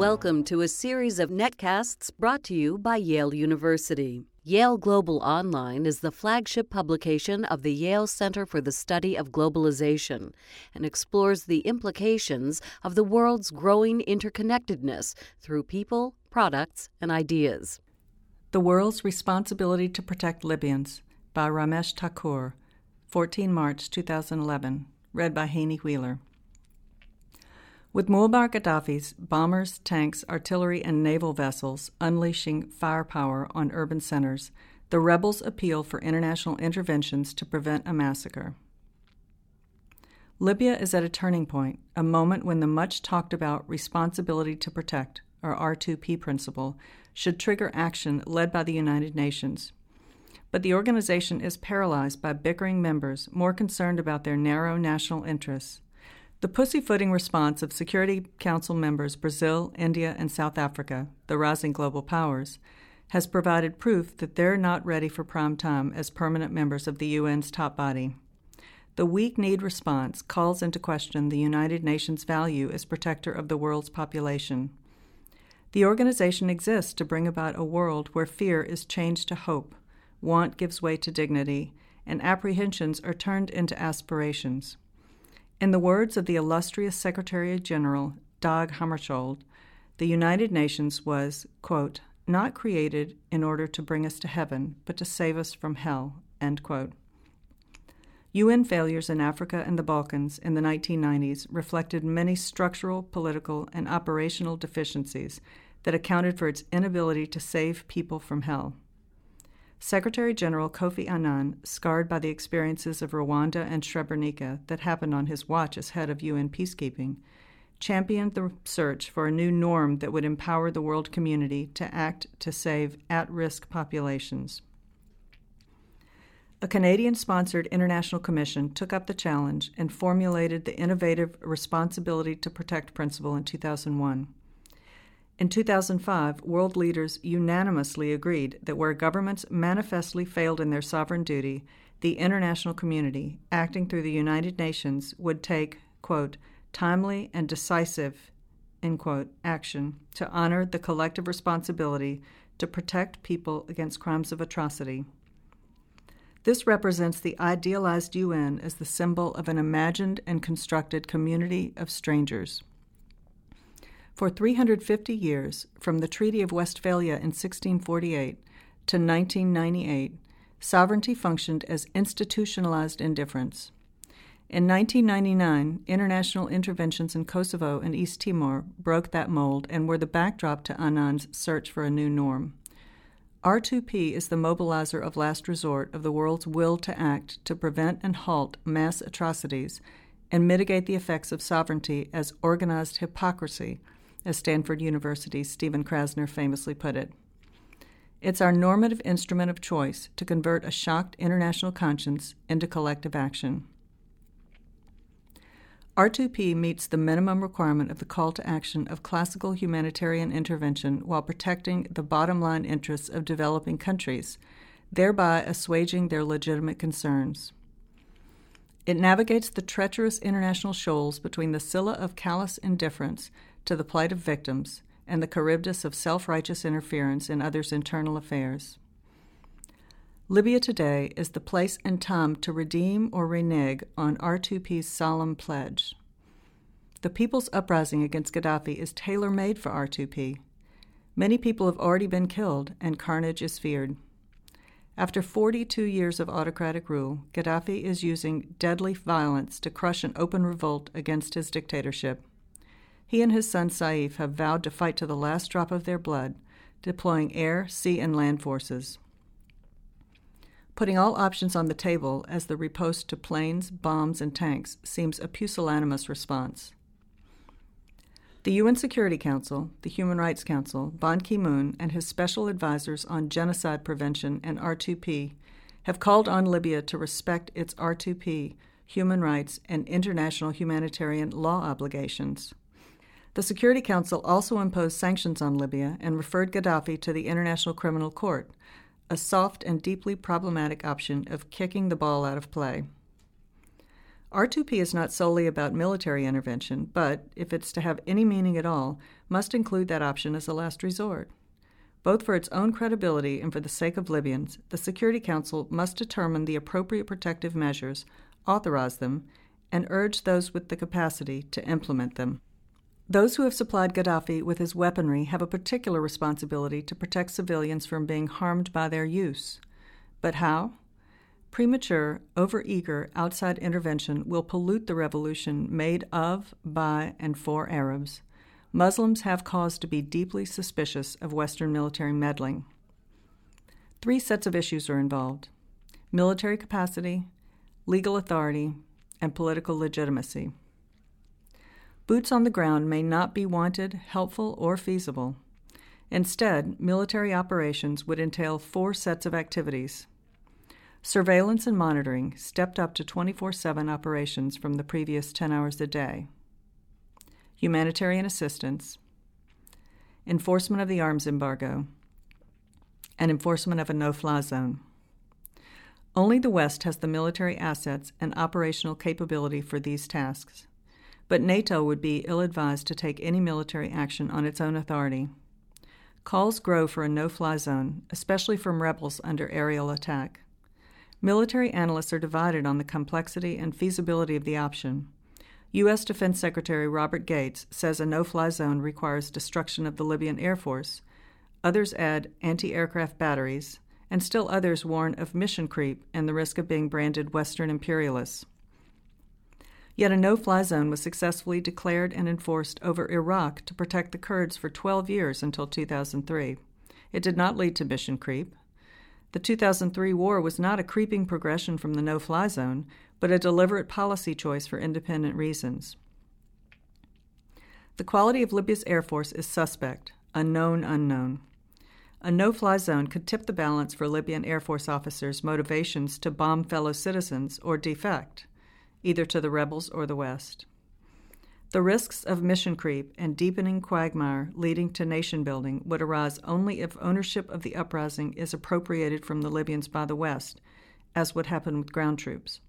Welcome to a series of netcasts brought to you by Yale University. Yale Global Online is the flagship publication of the Yale Center for the Study of Globalization and explores the implications of the world's growing interconnectedness through people, products, and ideas. The World's Responsibility to Protect Libyans by Ramesh Thakur, 14 March 2011, read by Haney Wheeler. With Muammar Gaddafi's bombers, tanks, artillery, and naval vessels unleashing firepower on urban centers, the rebels appeal for international interventions to prevent a massacre. Libya is at a turning point, a moment when the much talked about responsibility to protect, or R2P principle, should trigger action led by the United Nations. But the organization is paralyzed by bickering members more concerned about their narrow national interests the pussyfooting response of Security Council members Brazil, India, and South Africa, the rising global powers, has provided proof that they're not ready for prime time as permanent members of the UN's top body. The weak kneed response calls into question the United Nations' value as protector of the world's population. The organization exists to bring about a world where fear is changed to hope, want gives way to dignity, and apprehensions are turned into aspirations. In the words of the illustrious Secretary General Dag Hammarskjöld, the United Nations was, quote, not created in order to bring us to heaven, but to save us from hell, end quote. UN failures in Africa and the Balkans in the 1990s reflected many structural, political, and operational deficiencies that accounted for its inability to save people from hell. Secretary General Kofi Annan, scarred by the experiences of Rwanda and Srebrenica that happened on his watch as head of UN peacekeeping, championed the search for a new norm that would empower the world community to act to save at risk populations. A Canadian sponsored international commission took up the challenge and formulated the innovative Responsibility to Protect principle in 2001. In 2005, world leaders unanimously agreed that where governments manifestly failed in their sovereign duty, the international community, acting through the United Nations, would take, quote, timely and decisive, quote, action to honor the collective responsibility to protect people against crimes of atrocity. This represents the idealized UN as the symbol of an imagined and constructed community of strangers. For 350 years, from the Treaty of Westphalia in 1648 to 1998, sovereignty functioned as institutionalized indifference. In 1999, international interventions in Kosovo and East Timor broke that mold and were the backdrop to Annan's search for a new norm. R2P is the mobilizer of last resort of the world's will to act to prevent and halt mass atrocities and mitigate the effects of sovereignty as organized hypocrisy as Stanford University's Stephen Krasner famously put it. It's our normative instrument of choice to convert a shocked international conscience into collective action. R2P meets the minimum requirement of the call to action of classical humanitarian intervention while protecting the bottom line interests of developing countries, thereby assuaging their legitimate concerns. It navigates the treacherous international shoals between the Scylla of callous indifference to the plight of victims and the Charybdis of self righteous interference in others' internal affairs. Libya today is the place and time to redeem or renege on R2P's solemn pledge. The people's uprising against Gaddafi is tailor made for R2P. Many people have already been killed, and carnage is feared. After 42 years of autocratic rule, Gaddafi is using deadly violence to crush an open revolt against his dictatorship. He and his son Saif have vowed to fight to the last drop of their blood, deploying air, sea, and land forces. Putting all options on the table as the riposte to planes, bombs, and tanks seems a pusillanimous response. The UN Security Council, the Human Rights Council, Ban Ki moon, and his special advisors on genocide prevention and R2P have called on Libya to respect its R2P, human rights, and international humanitarian law obligations. The Security Council also imposed sanctions on Libya and referred Gaddafi to the International Criminal Court, a soft and deeply problematic option of kicking the ball out of play. R2P is not solely about military intervention, but, if it's to have any meaning at all, must include that option as a last resort. Both for its own credibility and for the sake of Libyans, the Security Council must determine the appropriate protective measures, authorize them, and urge those with the capacity to implement them. Those who have supplied Gaddafi with his weaponry have a particular responsibility to protect civilians from being harmed by their use. But how? Premature, overeager outside intervention will pollute the revolution made of, by, and for Arabs. Muslims have cause to be deeply suspicious of Western military meddling. Three sets of issues are involved military capacity, legal authority, and political legitimacy. Boots on the ground may not be wanted, helpful, or feasible. Instead, military operations would entail four sets of activities Surveillance and monitoring stepped up to 24 7 operations from the previous 10 hours a day. Humanitarian assistance, enforcement of the arms embargo, and enforcement of a no fly zone. Only the West has the military assets and operational capability for these tasks, but NATO would be ill advised to take any military action on its own authority. Calls grow for a no fly zone, especially from rebels under aerial attack. Military analysts are divided on the complexity and feasibility of the option. U.S. Defense Secretary Robert Gates says a no fly zone requires destruction of the Libyan Air Force. Others add anti aircraft batteries, and still others warn of mission creep and the risk of being branded Western imperialists. Yet a no fly zone was successfully declared and enforced over Iraq to protect the Kurds for 12 years until 2003. It did not lead to mission creep. The 2003 war was not a creeping progression from the no fly zone, but a deliberate policy choice for independent reasons. The quality of Libya's Air Force is suspect, a known unknown. A no fly zone could tip the balance for Libyan Air Force officers' motivations to bomb fellow citizens or defect, either to the rebels or the West. The risks of mission creep and deepening quagmire leading to nation building would arise only if ownership of the uprising is appropriated from the Libyans by the West, as would happen with ground troops.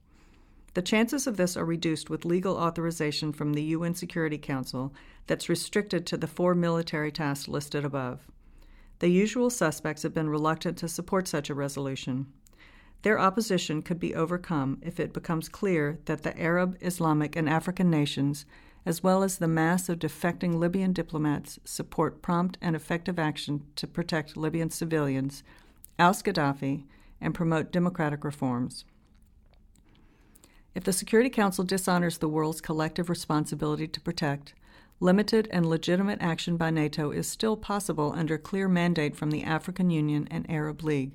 The chances of this are reduced with legal authorization from the UN Security Council that's restricted to the four military tasks listed above. The usual suspects have been reluctant to support such a resolution. Their opposition could be overcome if it becomes clear that the Arab, Islamic, and African nations as well as the mass of defecting Libyan diplomats, support prompt and effective action to protect Libyan civilians, oust Gaddafi, and promote democratic reforms. If the Security Council dishonors the world's collective responsibility to protect, limited and legitimate action by NATO is still possible under clear mandate from the African Union and Arab League,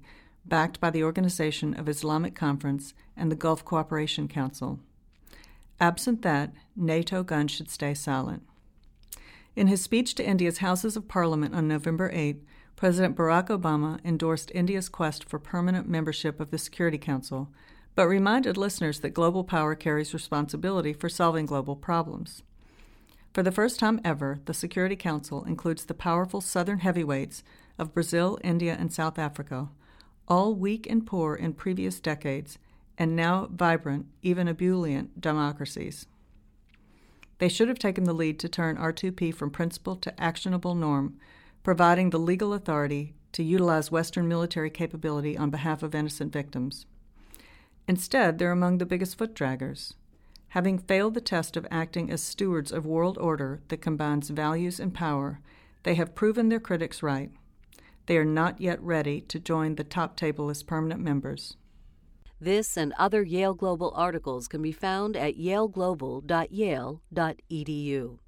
backed by the Organization of Islamic Conference and the Gulf Cooperation Council. Absent that, NATO guns should stay silent. In his speech to India's Houses of Parliament on November 8, President Barack Obama endorsed India's quest for permanent membership of the Security Council, but reminded listeners that global power carries responsibility for solving global problems. For the first time ever, the Security Council includes the powerful southern heavyweights of Brazil, India, and South Africa, all weak and poor in previous decades and now vibrant, even ebullient democracies. They should have taken the lead to turn R2P from principle to actionable norm, providing the legal authority to utilize Western military capability on behalf of innocent victims. Instead, they're among the biggest foot draggers. Having failed the test of acting as stewards of world order that combines values and power, they have proven their critics right. They are not yet ready to join the top table as permanent members. This and other Yale Global articles can be found at yaleglobal.yale.edu.